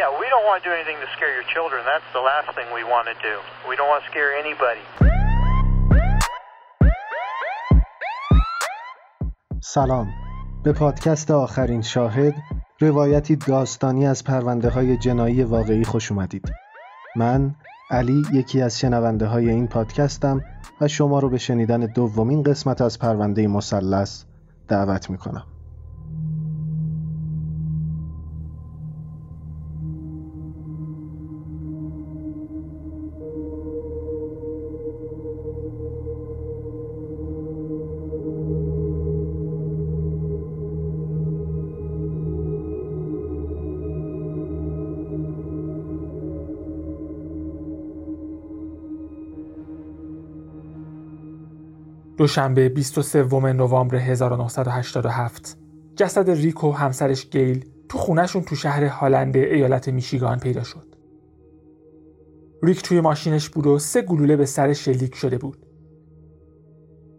Yeah, we don't want to do anything to scare your children. That's the last thing we want to do. We don't want to scare anybody. سلام به پادکست آخرین شاهد روایتی داستانی از پرونده های جنایی واقعی خوش اومدید من علی یکی از شنونده های این پادکستم و شما رو به شنیدن دومین قسمت از پرونده مثلث دعوت می‌کنم دوشنبه 23 نوامبر 1987 جسد ریک و همسرش گیل تو خونهشون تو شهر هالند ایالت میشیگان پیدا شد. ریک توی ماشینش بود و سه گلوله به سر شلیک شده بود.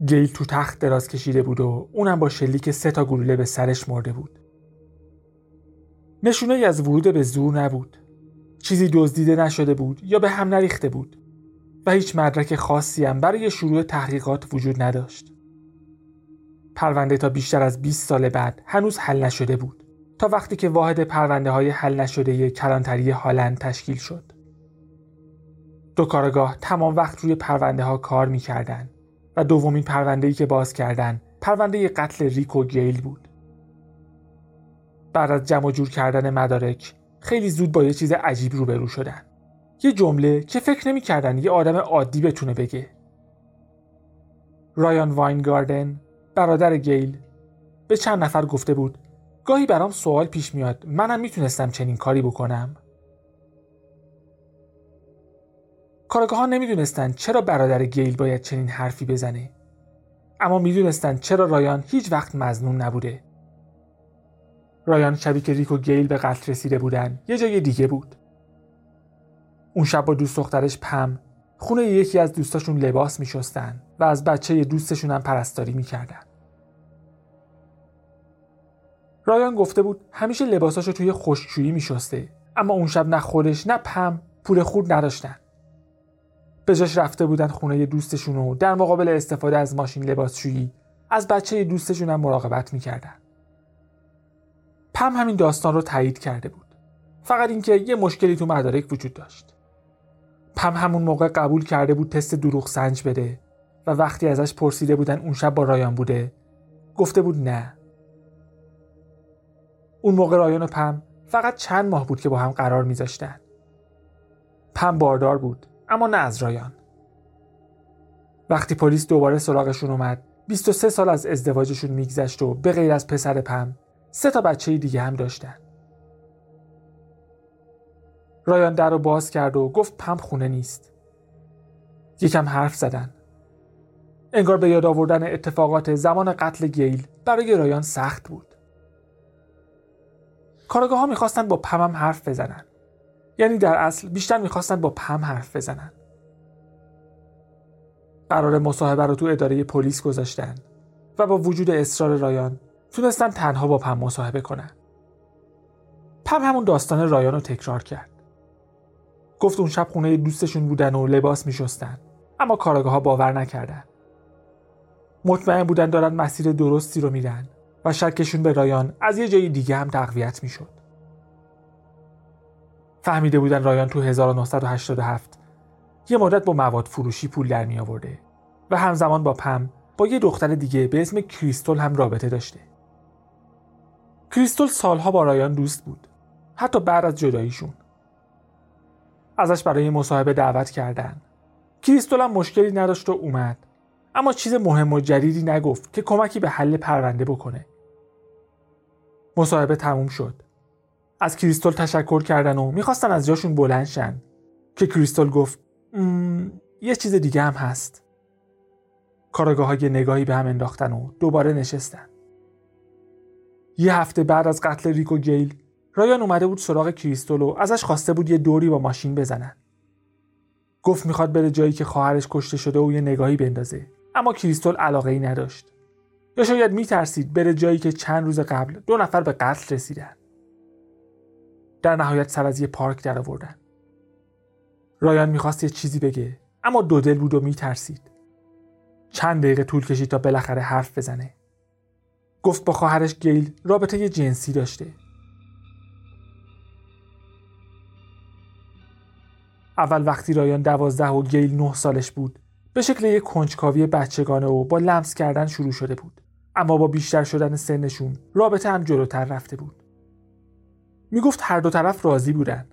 گیل تو تخت دراز کشیده بود و اونم با شلیک سه تا گلوله به سرش مرده بود. نشونه ای از ورود به زور نبود. چیزی دزدیده نشده بود یا به هم نریخته بود. و هیچ مدرک خاصی هم برای شروع تحقیقات وجود نداشت. پرونده تا بیشتر از 20 سال بعد هنوز حل نشده بود تا وقتی که واحد پرونده های حل نشده کلانتری هالند تشکیل شد. دو کارگاه تمام وقت روی پرونده ها کار می‌کردن و دومین پرونده ای که باز کردن پرونده قتل ریک و گیل بود. بعد از جمع جور کردن مدارک خیلی زود با یه چیز عجیب روبرو شدن. یه جمله که فکر نمی‌کردن یه آدم عادی بتونه بگه. رایان واینگاردن برادر گیل به چند نفر گفته بود گاهی برام سوال پیش میاد منم می‌تونستم چنین کاری بکنم. کارگاه ها نمی‌دونستند چرا برادر گیل باید چنین حرفی بزنه. اما می‌دونستند چرا رایان هیچ وقت مزنون نبوده. رایان شبی که ریک و گیل به قتل رسیده بودن یه جای دیگه بود. اون شب با دوست دخترش پم خونه یکی از دوستاشون لباس میشستن و از بچه دوستشون هم پرستاری می‌کردن. رایان گفته بود همیشه لباساشو توی خشکشویی میشسته اما اون شب نه خودش نه پم پول خورد نداشتن. به جاش رفته بودن خونه دوستشون و در مقابل استفاده از ماشین لباسشویی از بچه دوستشون هم مراقبت می‌کردن. پم همین داستان رو تایید کرده بود. فقط اینکه یه مشکلی تو مدارک وجود داشت. پم همون موقع قبول کرده بود تست دروغ سنج بده و وقتی ازش پرسیده بودن اون شب با رایان بوده گفته بود نه. اون موقع رایان و پم فقط چند ماه بود که با هم قرار میذاشتن. پم باردار بود اما نه از رایان. وقتی پلیس دوباره سراغشون اومد 23 سال از ازدواجشون میگذشت و به غیر از پسر پم سه تا بچه دیگه هم داشتن. رایان در رو باز کرد و گفت پم خونه نیست. یکم حرف زدن. انگار به یاد آوردن اتفاقات زمان قتل گیل برای رایان سخت بود. کارگاه ها می‌خواستن با پمم حرف بزنن. یعنی در اصل بیشتر می‌خواستن با پم حرف بزنن. قرار مصاحبه رو تو اداره پلیس گذاشتن و با وجود اصرار رایان تونستن تنها با پم مصاحبه کنن. پم همون داستان رایان رو تکرار کرد. گفت اون شب خونه دوستشون بودن و لباس میشستن. اما کارگاه ها باور نکردن. مطمئن بودن دارن مسیر درستی رو میرن و شکشون به رایان از یه جای دیگه هم تقویت می‌شد. فهمیده بودن رایان تو 1987 یه مدت با مواد فروشی پول در می آورده و همزمان با پم با یه دختر دیگه به اسم کریستول هم رابطه داشته. کریستول سالها با رایان دوست بود. حتی بعد از جداییشون. ازش برای مصاحبه دعوت کردن. کریستول هم مشکلی نداشت و اومد. اما چیز مهم و جدیدی نگفت که کمکی به حل پرونده بکنه. مصاحبه تموم شد. از کریستول تشکر کردن و می‌خواستن از جاشون بلند شن. که کریستول گفت یه چیز دیگه هم هست. کاراگاه های نگاهی به هم انداختن و دوباره نشستن. یه هفته بعد از قتل ریکو گیل رایان اومده بود سراغ کریستول و ازش خواسته بود یه دوری با ماشین بزنن. گفت می‌خواد بره جایی که خواهرش کشته شده و یه نگاهی بندازه. اما کریستول علاقه ای نداشت. یا شاید میترسید بره جایی که چند روز قبل دو نفر به قتل رسیدن. در نهایت سر از یه پارک در آوردن رایان می‌خواست یه چیزی بگه اما دو دل بود و میترسید. چند دقیقه طول کشید تا بالاخره حرف بزنه. گفت با خواهرش گیل رابطه جنسی داشته. اول وقتی رایان دوازده و گیل نه سالش بود به شکل یک کنجکاوی بچگانه و با لمس کردن شروع شده بود. اما با بیشتر شدن سنشون رابطه هم جلوتر رفته بود. می‌گفت هر دو طرف راضی بودن.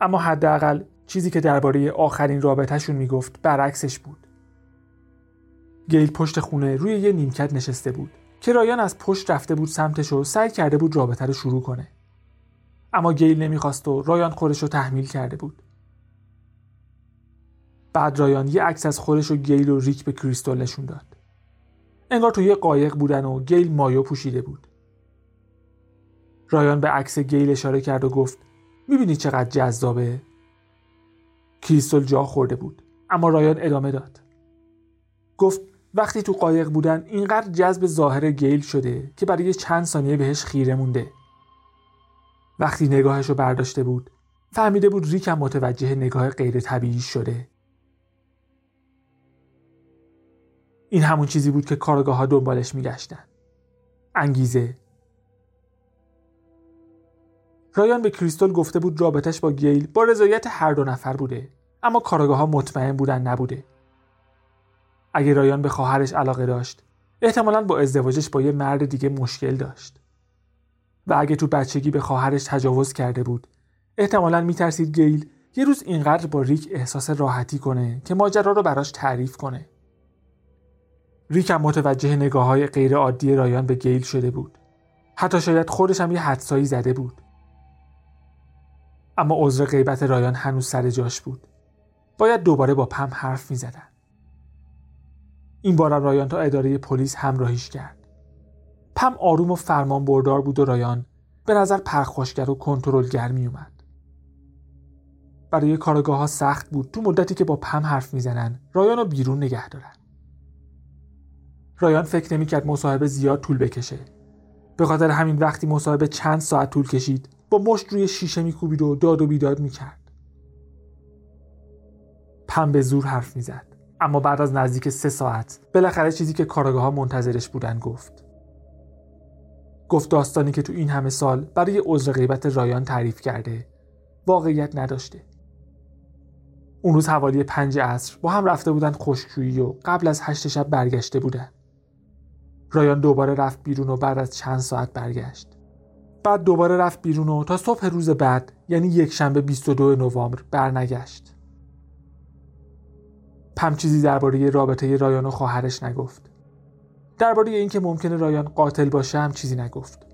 اما حداقل چیزی که درباره آخرین رابطهشون می‌گفت برعکسش بود. گیل پشت خونه روی یه نیمکت نشسته بود که رایان از پشت رفته بود سمتش و سعی کرده بود رابطه رو شروع کنه. اما گیل نمی‌خواست و رایان خودش رو تحمیل کرده بود. بعد رایان یه عکس از خودش و گیل و ریک به کریستال نشون داد. انگار توی یه قایق بودن و گیل مایو پوشیده بود. رایان به عکس گیل اشاره کرد و گفت می‌بینی چقدر جذابه؟ کریستال جا خورده بود اما رایان ادامه داد. گفت وقتی تو قایق بودن اینقدر جذب ظاهر گیل شده که برای چند ثانیه بهش خیره مونده. وقتی نگاهش رو برداشته بود فهمیده بود ریک هم متوجه نگاه غیر طبیعی شده. این همون چیزی بود که کارگاه ها دنبالش میگشتن. انگیزه. رایان به کریستال گفته بود رابطش با گیل با رضایت هر دو نفر بوده اما کارگاه ها مطمئن بودن نبوده. اگه رایان به خواهرش علاقه داشت احتمالا با ازدواجش با یه مرد دیگه مشکل داشت. و اگه تو بچگی به خواهرش تجاوز کرده بود احتمالا میترسید گیل یه روز اینقدر با ریک احساس راحتی کنه که ماجرا رو براش تعریف کنه. ریک هم متوجه نگاه های غیر عادی رایان به گیل شده بود. حتی شاید خودش هم یه حدسایی زده بود. اما عذر غیبت رایان هنوز سر جاش بود. باید دوباره با پم حرف می زدن. این بارم رایان تا اداره پلیس همراهیش کرد. پم آروم و فرمان بردار بود و رایان به نظر پرخاشگر و کنترلگر می اومد برای کارگاه ها سخت بود. تو مدتی که با پم حرف می‌زنن رایان رو بیرون نگه دارن. رایان فکر نمی‌کرد مصاحبه زیاد طول بکشه. به خاطر همین وقتی مصاحبه چند ساعت طول کشید با مشت روی شیشه میکوبید و داد و بیداد می‌کرد. پم به زور حرف می‌زد. اما بعد از نزدیک سه ساعت بالاخره چیزی که کارگاه ها منتظرش بودن گفت. گفت داستانی که تو این همه سال برای عذر غیبت رایان تعریف کرده واقعیت نداشته. اون روز حوالی پنج عصر با هم رفته بودن خشکشویی و قبل از هشت شب برگشته بودن. رایان دوباره رفت بیرون و بعد از چند ساعت برگشت. بعد دوباره رفت بیرون و تا صبح روز بعد یعنی یک شنبه 22 نوامبر برنگشت. پم چیزی درباره رابطه رایان و خواهرش نگفت. درباره اینکه ممکنه رایان قاتل باشه هم چیزی نگفت.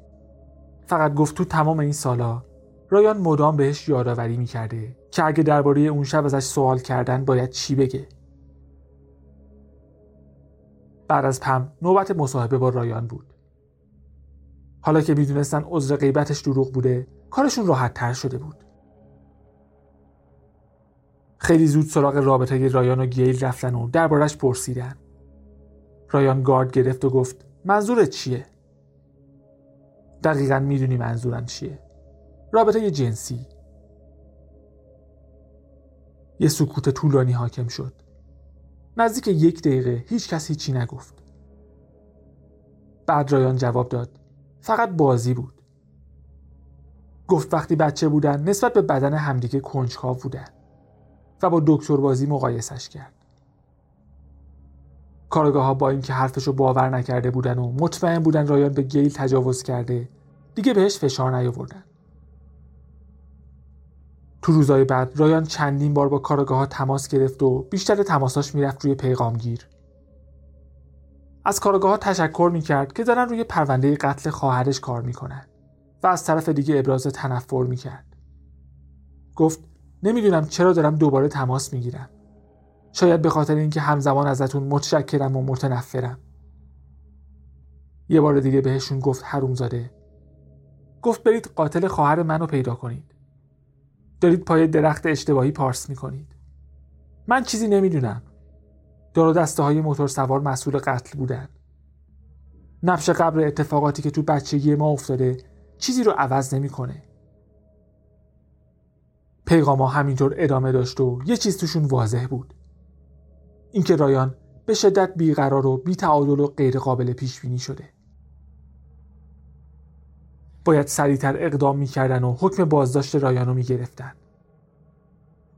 فقط گفت تو تمام این سالا رایان مدام بهش یادآوری می‌کرده که اگه درباره اون شب ازش سوال کردن باید چی بگه. بعد از پم نوبت مصاحبه با رایان بود. حالا که می‌دونستن عذر غیبتش دروغ بوده کارشون راحت تر شده بود. خیلی زود سراغ رابطه رایان و گیل رفتن و دربارش پرسیدن. رایان گارد گرفت و گفت منظورت چیه؟ دقیقا می‌دونی منظورم چیه. رابطه جنسی. یه سکوت طولانی حاکم شد. نزدیک یک دقیقه هیچ کس هیچی نگفت. بعد رایان جواب داد. فقط بازی بود. گفت وقتی بچه بودن نسبت به بدن همدیگه کنجکاو بودن و با دکتر بازی مقایسش کرد. کارگاه ها با اینکه حرفشو باور نکرده بودن و مطمئن بودن رایان به گیل تجاوز کرده دیگه بهش فشار نیاوردن. تو روزای بعد رایان چندین بار با کارگاه ها تماس گرفت و بیشتر تماساش می‌رفت روی پیغامگیر. از کارگاه ها تشکر می‌کرد که دارن روی پرونده قتل خواهرش کار می‌کنن و از طرف دیگه ابراز تنفر می‌کرد. گفت نمی‌دونم چرا دارم دوباره تماس می‌گیرم. شاید به خاطر اینکه همزمان ازتون متشکرم و متنفرم. یه بار دیگه بهشون گفت حرومزاده گفت برید قاتل خواهر منو پیدا کنید. دارید پای درخت اشتباهی پارس می‌کنید. من چیزی نمی‌دونم. دار و دسته های موتور سوار مسئول قتل بودن. نبش قبل اتفاقاتی که تو بچگی ما افتاده چیزی رو عوض نمی‌کنه. پیغاما همینطور ادامه داشت و یه چیز توشون واضح بود. اینکه رایان به شدت بیقرار و بیتعادل و غیرقابل پیش بینی شده. باید سریعتر اقدام می‌کردن و حکم بازداشت رایان رو می‌گرفتن.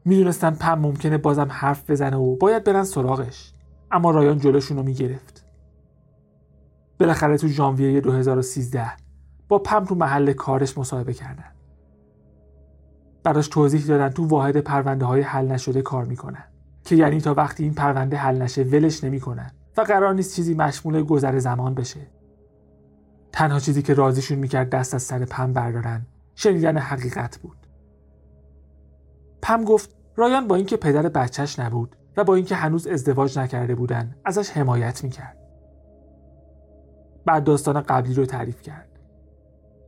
می‌دونستن پم ممکنه بازم حرف بزنه و باید برن سراغش. اما رایان جلوشون رو می‌گرفت. بالاخره تو ژانویه 2013 با پم تو محل کارش مصاحبه کردن. براش توضیح دادن تو واحد پرونده های حل نشده کار می‌کنن. که یعنی تا وقتی این پرونده حل نشه ولش نمی‌کنن و قرار نیست چیزی مشمول گذر زمان بشه. تنها چیزی که رازیشون می‌کرد دست از سر پم بردارن شنیدن حقیقت بود. پم گفت رایان با اینکه پدر بچهش نبود و با اینکه هنوز ازدواج نکرده بودن ازش حمایت می‌کرد. بعد داستان قبلی رو تعریف کرد.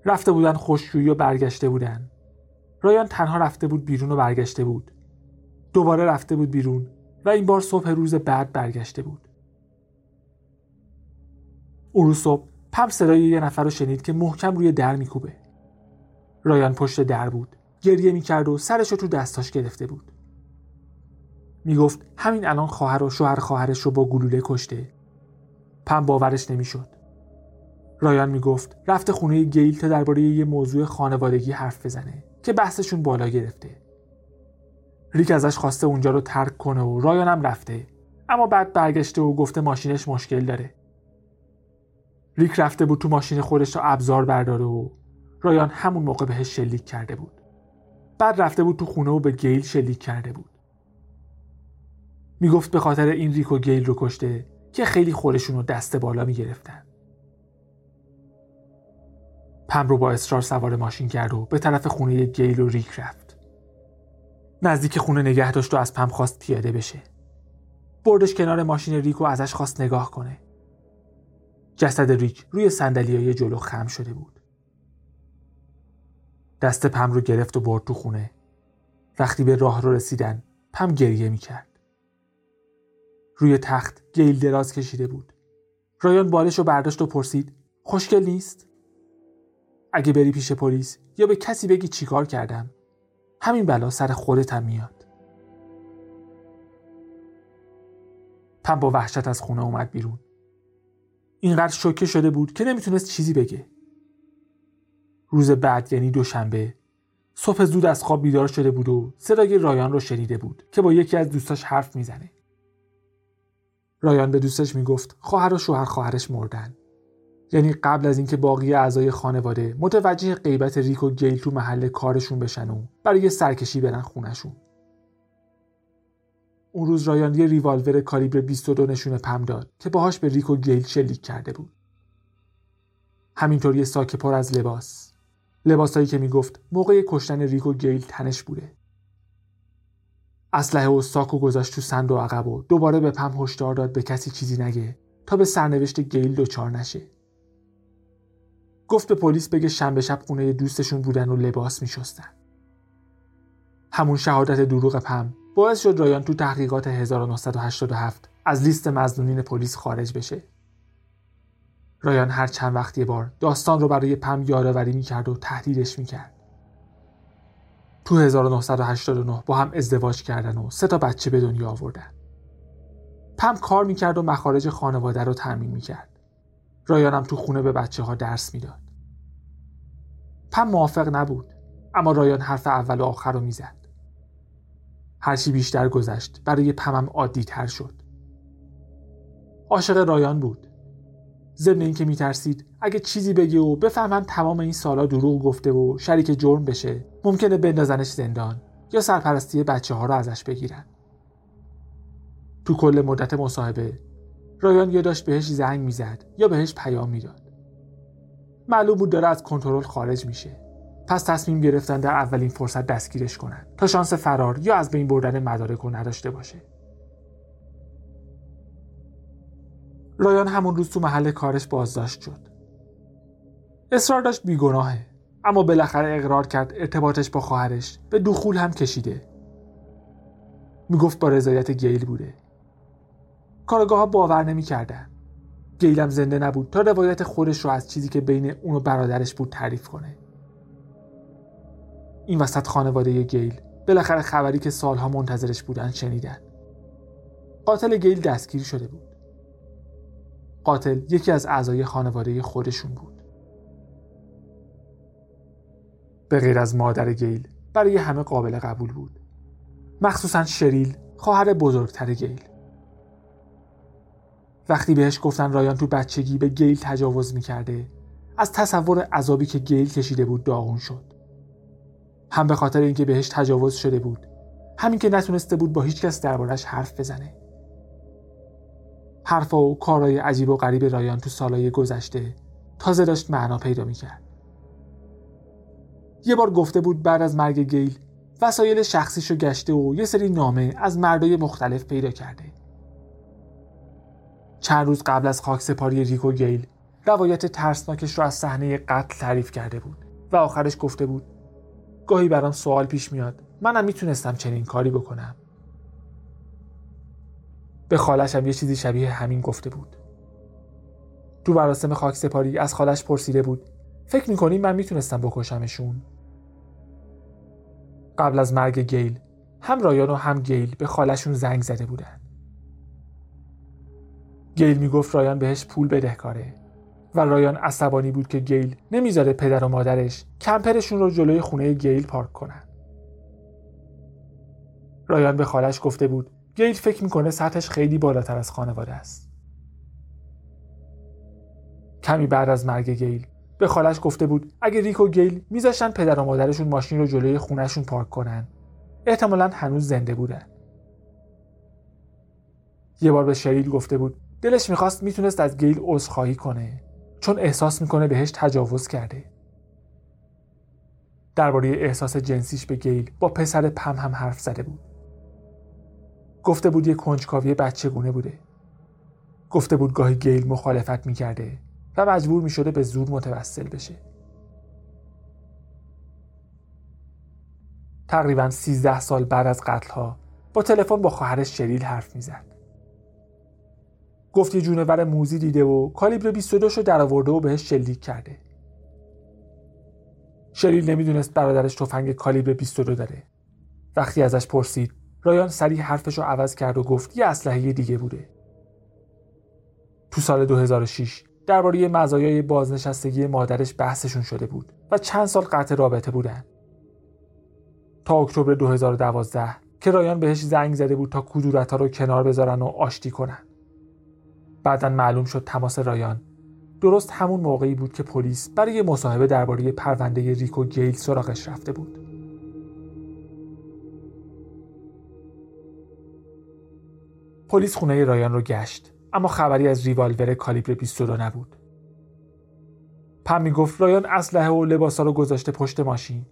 رفته بودن خوشجویی و برگشته بودن. رایان تنها رفته بود بیرون و برگشته بود. دوباره رفته بود بیرون و این بار صبح روز بعد برگشته بود. اون روز صبح پم صدای یه نفر رو شنید که محکم روی در میکوبه. رایان پشت در بود. گریه می‌کرد و سرش رو تو دستاش گرفته بود. می‌گفت همین الان خواهر و شوهر خواهرش رو با گلوله کشته. پم باورش نمی‌شد. رایان می‌گفت رفته خونه گیل تا درباره یه موضوع خانوادگی حرف بزنه که بحثشون بالا گرفته. ریک ازش خواسته اونجا رو ترک کنه و رایان هم رفته. اما بعد برگشته و گفته ماشینش مشکل داره. ریک رفته بود تو ماشین خودش تا ابزار برداره و رایان همون موقع بهش شلیک کرده بود. بعد رفته بود تو خونه و به گیل شلیک کرده بود. می‌گفت به خاطر این ریک و گیل رو کشته که خیلی خورشون رو دست بالا می‌گرفتن. پم رو با اصرار سوار ماشین کرد و به طرف خونه گیل و ریک رفت. نزدیک خونه نگه داشت و از پم خواست پیاده بشه. بردش کنار ماشین ریک و ازش خواست نگاه کنه. جسد ریک روی های جلو خم شده بود. دست پم رو گرفت و برد تو خونه. وقتی به راه رو رسیدن پم گریه می‌کرد. روی تخت گیل دراز کشیده بود. رایان بالش رو برداشت و پرسید خوشگل نیست؟ اگه بری پیش پلیس یا به کسی بگی چیکار کردم همین بلا سر خودتم میاد. پم با وحشت از خونه اومد بیرون. اینقدر شوکه شده بود که نمی‌تونست چیزی بگه. روز بعد یعنی دوشنبه صبح زود از خواب بیدار شده بود و صدای رایان رو شنیده بود که با یکی از دوستاش حرف می‌زنه. رایان به دوستش می‌گفت خواهر و شوهر خواهرش مردن. یعنی قبل از اینکه باقی اعضای خانواده متوجه غیبت ریک و گیل تو محل کارشون بشن و برای سرکشی برن خونشون اون روز رایان یه ریوالور کالیبر 22 نشون پم داد که باهاش به ریک و گیل شلیک کرده بود. همینطور یه ساک پر از لباس. لباسایی که می‌گفت موقع کشتن ریک و گیل تنش بوده. اسلحه و ساکو گذاشت تو صندوق عقب و دوباره به پم هشدار داد به کسی چیزی نگه تا به سرنوشت گیل دچار نشه. گفت به پلیس بگه شنبه شب خونه دوستشون بودن و لباس میشستن. همون شهادت دروغ پم باعث شد رایان تو تحقیقات 1987 از لیست مزنونین پلیس خارج بشه. رایان هر چند وقتی بار داستان رو برای پم یادآوری می‌کرد و تهدیدش می‌کرد. تو 1989 با هم ازدواج کردن و سه تا بچه به دنیا آوردن. پم کار می‌کرد و مخارج خانواده رو ترمیم می‌کرد. رایانم تو خونه به بچه ها درس می‌داد. پم موافق نبود اما رایان حرف اول و آخر رو می‌زد. هرچی بیشتر گذشت برای پمم عادی تر شد. عاشق رایان بود. ضمن اینکه میترسید اگه چیزی بگه و بفهمن تمام این سالا دروغ گفته و شریک جرم بشه ممکنه بندازنش زندان یا سرپرستی بچه ها رو ازش بگیرن. تو کل مدت مصاحبه رایان یا داشت بهش زنگ می‌زد یا بهش پیام می‌داد. معلوم بود داره از کنترل خارج میشه. پس تصمیم گرفتن در اولین فرصت دستگیرش کنند تا شانس فرار یا از بین بردن مدارک رو نداشته باشه. رایان همون روز تو محل کارش بازداشت شد. اصرار داشت بیگناهه اما بالاخره اقرار کرد ارتباطش با خواهرش به دخول هم کشیده. می‌گفت با رضایت گیل بوده. کارگاه ها باور نمی‌کردن. گیلم زنده نبود تا روایت خودش رو از چیزی که بین اون و برادرش بود تعریف کنه. این وسط خانواده گیل. بالاخره خبری که سالها منتظرش بودن شنیدن. قاتل گیل دستگیر شده بود. قاتل یکی از اعضای خانواده خودشون بود. به غیر از مادر گیل برای همه قابل قبول بود. مخصوصا شریل خواهر بزرگتر گیل. وقتی بهش گفتن رایان تو بچگی به گیل تجاوز می‌کرده از تصور عذابی که گیل کشیده بود داغون شد. هم به خاطر اینکه بهش تجاوز شده بود. همین که نتونسته بود با هیچ کس دربارش حرف بزنه. حرفا و کارهای عجیب و غریب رایان تو سالهای گذشته تازه داشت معنا پیدا می‌کرد. یه بار گفته بود بعد از مرگ گیل وسایل شخصیشو گشته و یه سری نامه از مردای مختلف پیدا کرده. چند روز قبل از خاک سپاری ریکو گیل روایت ترسناکش رو از صحنه قتل تعریف کرده بود و آخرش گفته بود گاهی برام سوال پیش میاد. منم می‌تونستم چنین کاری بکنم. به خالش هم یه چیزی شبیه همین گفته بود. تو مراسم خاک سپاری از خالش پرسیده بود. فکر می‌کنی من می‌تونستم بکشمشون؟ قبل از مرگ گیل هم رایان و هم گیل به خالشون زنگ زده بودن. گیل می‌گفت رایان بهش پول بدهکاره و رایان عصبانی بود که گیل نمی‌ذاره پدر و مادرش کمپرشون رو جلوی خونه گیل پارک کنن. رایان به خالش گفته بود گیل فکر می‌کنه سطحش خیلی بالاتر از خانواده است. کمی بعد از مرگ گیل به خالش گفته بود اگه ریک و گیل میذاشتن پدر و مادرشون ماشین رو جلوی خونهشون پارک کنن احتمالا هنوز زنده بودن. یه بار به شریل گفته بود دلش می‌خواست می‌تونست از گیل عذرخواهی کنه. چون احساس می‌کنه بهش تجاوز کرده. درباره احساس جنسیش به گیل با پسر پم هم حرف زده بود. گفته بود یه کنجکاوی بچگونه بوده. گفته بود گاهی گیل مخالفت می‌کرده و مجبور می‌شده به زور متوسل بشه. تقریبا 13 سال بعد از قتلها با تلفن با خواهرش شریل حرف می‌زد. گفت یه جونور موزی دیده و کالیبر 22 شو در آورده و بهش شلیک کرده. شریل نمی‌دونست برادرش تفنگ کالیبر 22 داره. وقتی ازش پرسید رایان سریع حرفش رو عوض کرد و گفت یه اسلحه دیگه بوده. تو سال 2006 درباره مزایای بازنشستگی مادرش بحثشون شده بود و چند سال قطع رابطه بودن. تا اکتبر 2012 که رایان بهش زنگ زده بود تا کدورت رو کنار بذارن و آشتی کنن. بعدا معلوم شد تماس رایان. درست همون موقعی بود که پلیس برای مصاحبه درباره پرونده ریکو گیل سراغش رفته بود. پلیس خونه رایان رو گشت اما خبری از ریوالور کالیبر 22 نبود. پم می‌گفت رایان اسلحه و لباسا رو گذاشته پشت ماشین.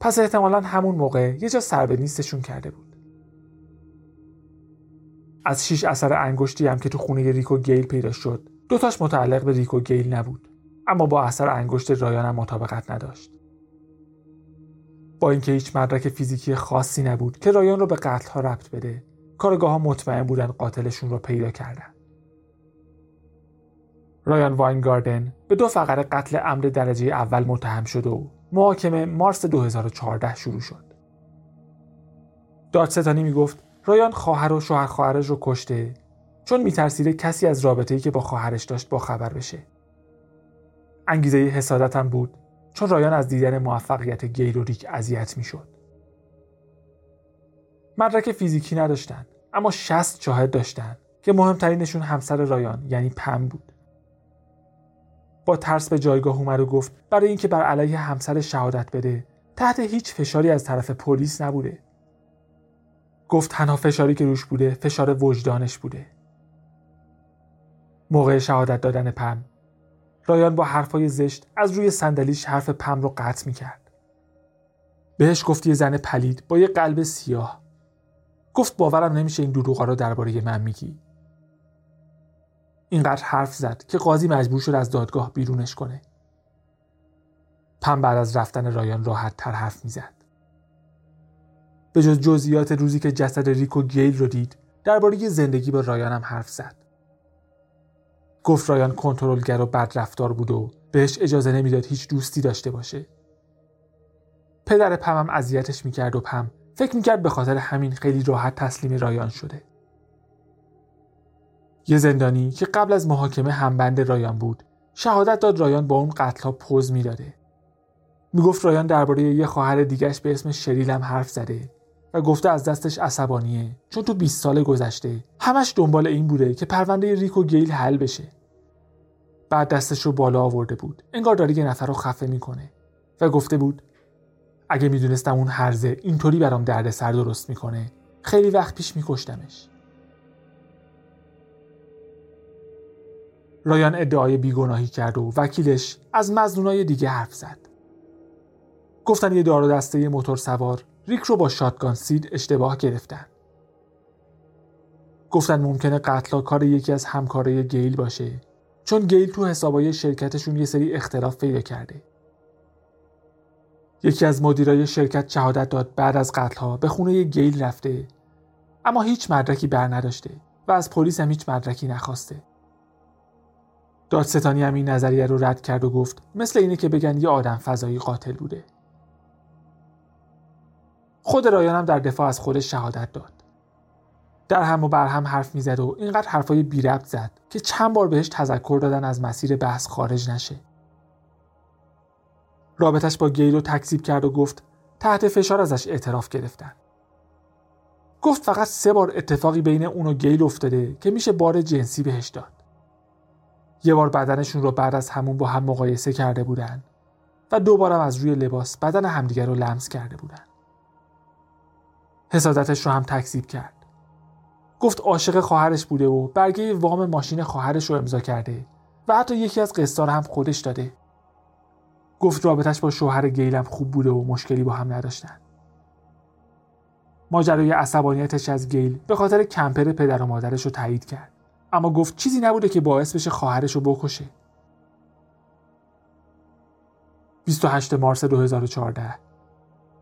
پس احتمالا همون موقع یه جا سر به نیستشون کرده بود. از شیش اثر انگشتی هم که تو خونه ریکو گیل پیدا شد. دوتاش متعلق به ریکو گیل نبود. اما با اثر انگشت رایان هم مطابقت نداشت. با اینکه هیچ مدرک فیزیکی خاصی نبود که رایان رو به قتل ها ربط بده کارگاه ها مطمئن بودن قاتلشون رو پیدا کردن. رایان واینگاردن به دو فقره قتل امر درجه اول متهم شد و محاکمه مارس 2014 شروع شد. دادستانی می‌گفت رایان خواهر و شوهر خواهرش رو کشته چون میترسیده کسی از رابطه‌ای که با خواهرش داشت با خبر بشه. انگیزه حسادت هم بود چون رایان از دیدن موفقیت گیل و ریک اذیت می‌شد. مدرک فیزیکی نداشتن اما 60 شاهد داشتن که مهمترینشون همسر رایان یعنی پم بود. با ترس به جایگاه اومد و گفت برای اینکه بر علیه همسر شهادت بده تحت هیچ فشاری از طرف پلیس نبوده گفت تنها فشاری که روش بوده فشار وجدانش بوده موقع شهادت دادن پم رایان با حرفای زشت از روی صندلیش حرف پم رو قطع می‌کرد بهش گفت یه زن پلید با یه قلب سیاه گفت باورم نمیشه این دروغا رو درباره من میگی اینقدر حرف زد که قاضی مجبور شد از دادگاه بیرونش کنه. پم بعد از رفتن رایان راحت تر حرف می‌زد. به جز جزئیات روزی که جسد ریکو گیل رو دید درباره زندگی با رایان هم حرف زد. گفت رایان کنترلگر و بد رفتار بود و بهش اجازه نمی‌داد هیچ دوستی داشته باشه. پدر پم هم اذیتش می‌کرد و پم فکر می‌کرد به خاطر همین خیلی راحت تسلیم رایان شده یه زندانی که قبل از محاکمه همبند رایان بود شهادت داد رایان با اون قتلها پوز می‌داده می‌گفت رایان درباره یه خواهر دیگش به اسم شریل هم حرف زده و گفته از دستش عصبانیه چون تو 20 سال گذشته همش دنبال این بوده که پرونده ریک گیل حل بشه. بعد دستش رو بالا آورده بود. انگار داره یه نفر رو خفه می‌کنه. و گفته بود اگه می‌دونستم اون هرزه اینطوری برام درد سر درست می‌کنه خیلی وقت پیش میکشتمش. رایان ادعای بیگناهی کرد و وکیلش از مزنونای دیگه حرف زد. گفتن یه دار دسته موتور سوار ریک رو با شاتگان سید اشتباه گرفتن. گفتن ممکنه قتل کار یکی از همکارای گیل باشه چون گیل تو حسابای شرکتشون یه سری اختلاف پیدا کرده. یکی از مدیرای شرکت شهادت داد بعد از قتلها به خونه گیل رفته اما هیچ مدرکی بر نداشته و از پلیس هم هیچ مدرکی نخواسته. دادستانی هم این نظریه رو رد کرد و گفت مثل اینه که بگن یه آدم فضایی قاتل بوده. خود رایان هم در دفاع از خودش شهادت داد. در هم و بر هم حرف می‌زد و اینقدر حرفای بی ربط زد که چند بار بهش تذکر دادن از مسیر بحث خارج نشه. رابطش با گیل رو تکذیب کرد و گفت تحت فشار ازش اعتراف گرفتن. گفت فقط سه بار اتفاقی بین اون و گیل افتاده که میشه بار جنسی بهش داد. یه بار بدنشون رو بعد از همون با هم مقایسه کرده بودن و دوبارم از روی لباس بدن همدیگر رو لمس کرده بودن. حسادتش رو هم تکذیب کرد. گفت عاشق خواهرش بوده و برگه وام ماشین خواهرش رو امضا کرده و حتی یکی از قسطا هم خودش داده. گفت رابطش با شوهر گیلم خوب بوده و مشکلی با هم نداشتن. ماجرای عصبانیتش از گیل به خاطر کمپر پدر و مادرش رو تایید کرد. اما گفت چیزی نبوده که باعث بشه خواهرش رو بکشه. 28 مارس 2014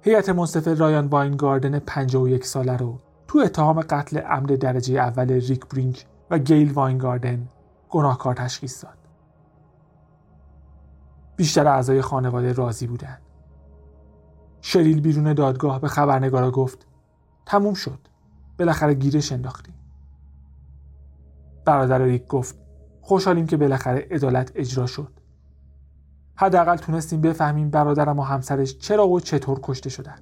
هیئت منصفه رایان واینگاردن 51 ساله رو تو اتهام قتل عمد درجه اول ریک برینک و گیل واینگاردن گناهکار تشخیص داد. بیشتر اعضای خانواده راضی بودند. شریل بیرون دادگاه به خبرنگارا گفت تموم شد. بالاخره گیرش انداختیم. برادر ریک گفت خوشحالیم که بالاخره عدالت اجرا شد. حداقل تونستیم بفهمیم برادرم و همسرش چرا و چطور کشته شدن.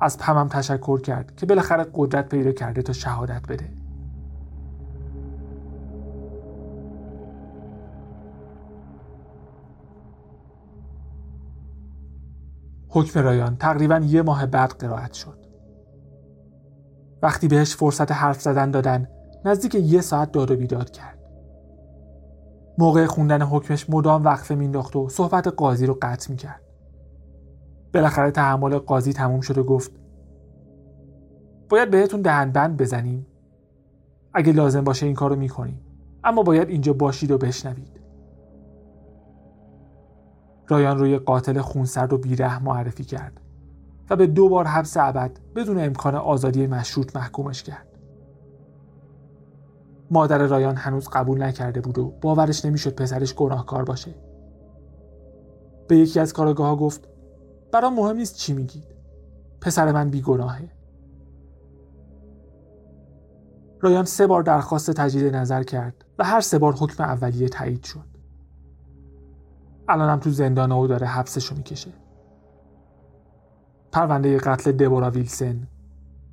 از پمم تشکر کرد که بالاخره قدرت پیدا کرده تا شهادت بده. حکم رایان تقریبا یه ماه بعد قرائت شد. وقتی بهش فرصت حرف زدن دادن نزدیک یه ساعت داد و بیداد کرد. موقع خوندن حکمش مدام وقفه مینداخت و صحبت قاضی رو قطع می‌کرد. بالاخره تحمل قاضی تموم شد و گفت باید بهتون دهنبند بزنیم. اگه لازم باشه این کارو می‌کنیم. اما باید اینجا باشید و بشنوید. رایان روی قاتل خونسرد و بیره معرفی کرد و به دو بار حبس ابد بدون امکان آزادی مشروط محکومش کرد. مادر رایان هنوز قبول نکرده بود و باورش نمی‌شد پسرش گناهکار باشه. به یکی از کارگاه گفت برام مهم نیست چی میگید. پسر من بیگناهه. رایان سه بار درخواست تجدید نظر کرد و هر سه بار حکم اولیه تایید شد. الانم تو زندان او داره حبسشو می‌کشه. پرونده قتل دبورا ویلسن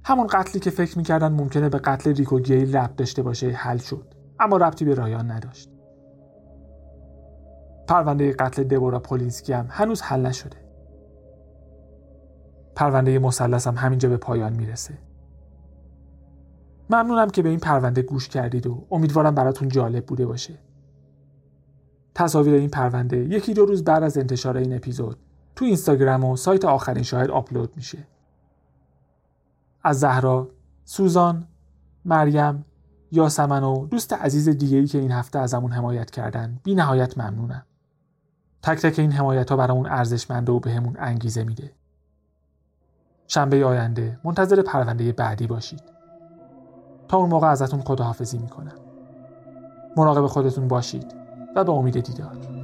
همون قتلی که فکر می‌کردن ممکنه به قتل ریکو گیل ربط داشته باشه حل شد. اما ربطی به رایان نداشت. پرونده قتل دبورا پولینسکی هم هنوز حل نشده. پرونده مثلث هم همینجا به پایان می‌رسه. ممنونم که به این پرونده گوش کردید و امیدوارم براتون جالب بوده باشه. تصاویر این پرونده یکی دو روز بعد از انتشار این اپیزود تو اینستاگرام و سایت آخرین شاهد آپلود میشه. از زهرا، سوزان، مریم، یاسمن و دوست عزیز دیگه که این هفته ازمون حمایت کردن بی نهایت ممنونم. تک تک این حمایت ها برامون ارزشمنده و بهمون انگیزه میده. شنبه آینده منتظر پرونده بعدی باشید. تا اون موقع ازتون خداحافظی می‌کنم. مراقب خودتون باشید و به امید دیدار.